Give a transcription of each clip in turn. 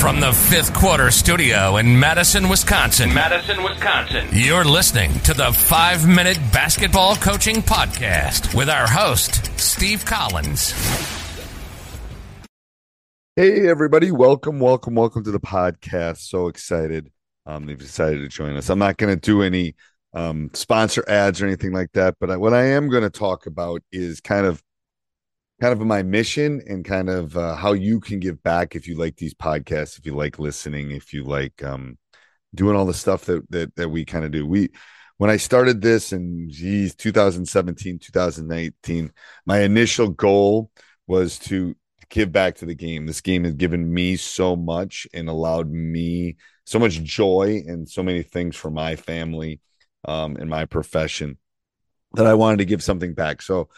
From the fifth quarter studio in Madison, Wisconsin. Madison, Wisconsin. You're listening to the five minute basketball coaching podcast with our host, Steve Collins. Hey, everybody. Welcome, welcome, welcome to the podcast. So excited. Um, they've decided to join us. I'm not going to do any um, sponsor ads or anything like that, but I, what I am going to talk about is kind of kind of my mission and kind of uh, how you can give back if you like these podcasts, if you like listening, if you like um, doing all the stuff that that that we kind of do. We when I started this in geez, 2017, 2019, my initial goal was to give back to the game. This game has given me so much and allowed me so much joy and so many things for my family um, and my profession that I wanted to give something back. So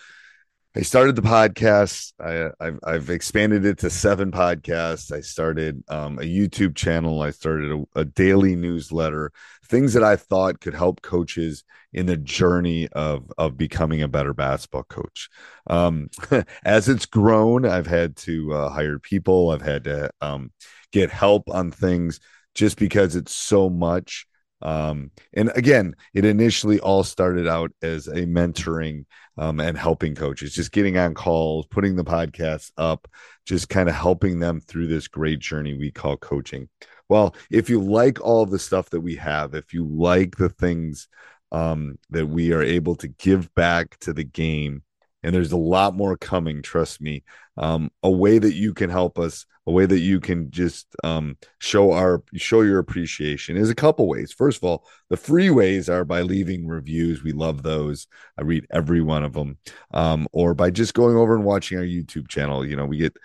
I started the podcast. I, have I've expanded it to seven podcasts. I started um, a YouTube channel. I started a, a, daily newsletter. Things that I thought could help coaches in the journey of of becoming a better basketball coach. Um, as it's grown, I've had to uh, hire people. I've had to um, get help on things just because it's so much. Um, and again, it initially all started out as a mentoring um, and helping coaches, just getting on calls, putting the podcast up, just kind of helping them through this great journey we call coaching. Well, if you like all the stuff that we have, if you like the things um, that we are able to give back to the game, and there's a lot more coming trust me. Um, a way that you can help us a way that you can just um, show our show your appreciation is a couple ways. First of all the free ways are by leaving reviews. We love those. I read every one of them um, or by just going over and watching our youtube channel. You know we get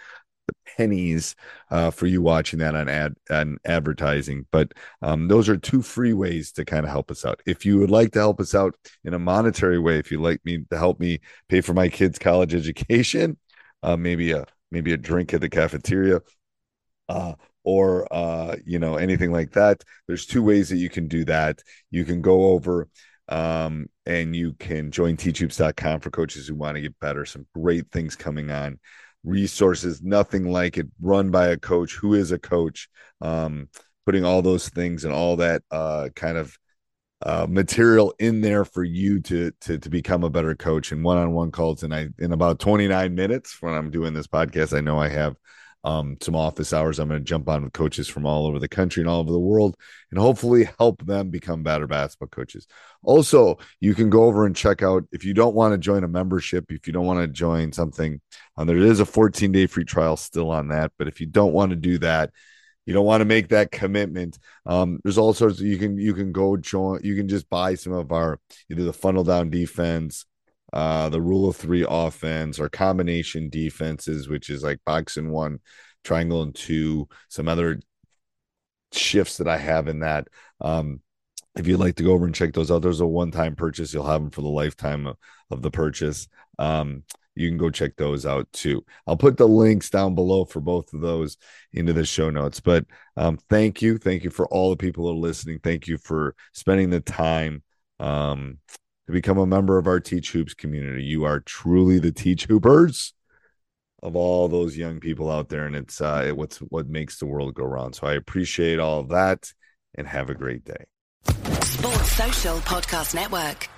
the pennies uh, for you watching that on ad on advertising. But um, those are two free ways to kind of help us out. If you would like to help us out in a monetary way, if you'd like me to help me pay for my kids' college education, uh, maybe a maybe a drink at the cafeteria. Uh, or uh, you know anything like that there's two ways that you can do that you can go over um, and you can join teachhoops.com for coaches who want to get better some great things coming on resources, nothing like it, run by a coach who is a coach, um, putting all those things and all that uh, kind of uh, material in there for you to to to become a better coach and one-on-one calls. And I in about 29 minutes when I'm doing this podcast I know I have um, some office hours. I'm going to jump on with coaches from all over the country and all over the world and hopefully help them become better basketball coaches. Also, you can go over and check out if you don't want to join a membership, if you don't want to join something, um, there is a 14 day free trial still on that. But if you don't want to do that, you don't want to make that commitment. Um, there's all sorts of you can you can go join, you can just buy some of our either the funnel down defense uh, the rule of three offense or combination defenses, which is like box and one, triangle and two, some other shifts that I have in that. Um, if you'd like to go over and check those out, there's a one time purchase. You'll have them for the lifetime of, of the purchase. Um, you can go check those out too. I'll put the links down below for both of those into the show notes. But um, thank you. Thank you for all the people who are listening. Thank you for spending the time. Um, to become a member of our Teach Hoops community. You are truly the Teach Hoopers of all those young people out there, and it's uh, what's what makes the world go round. So I appreciate all that, and have a great day. Sports Social Podcast Network.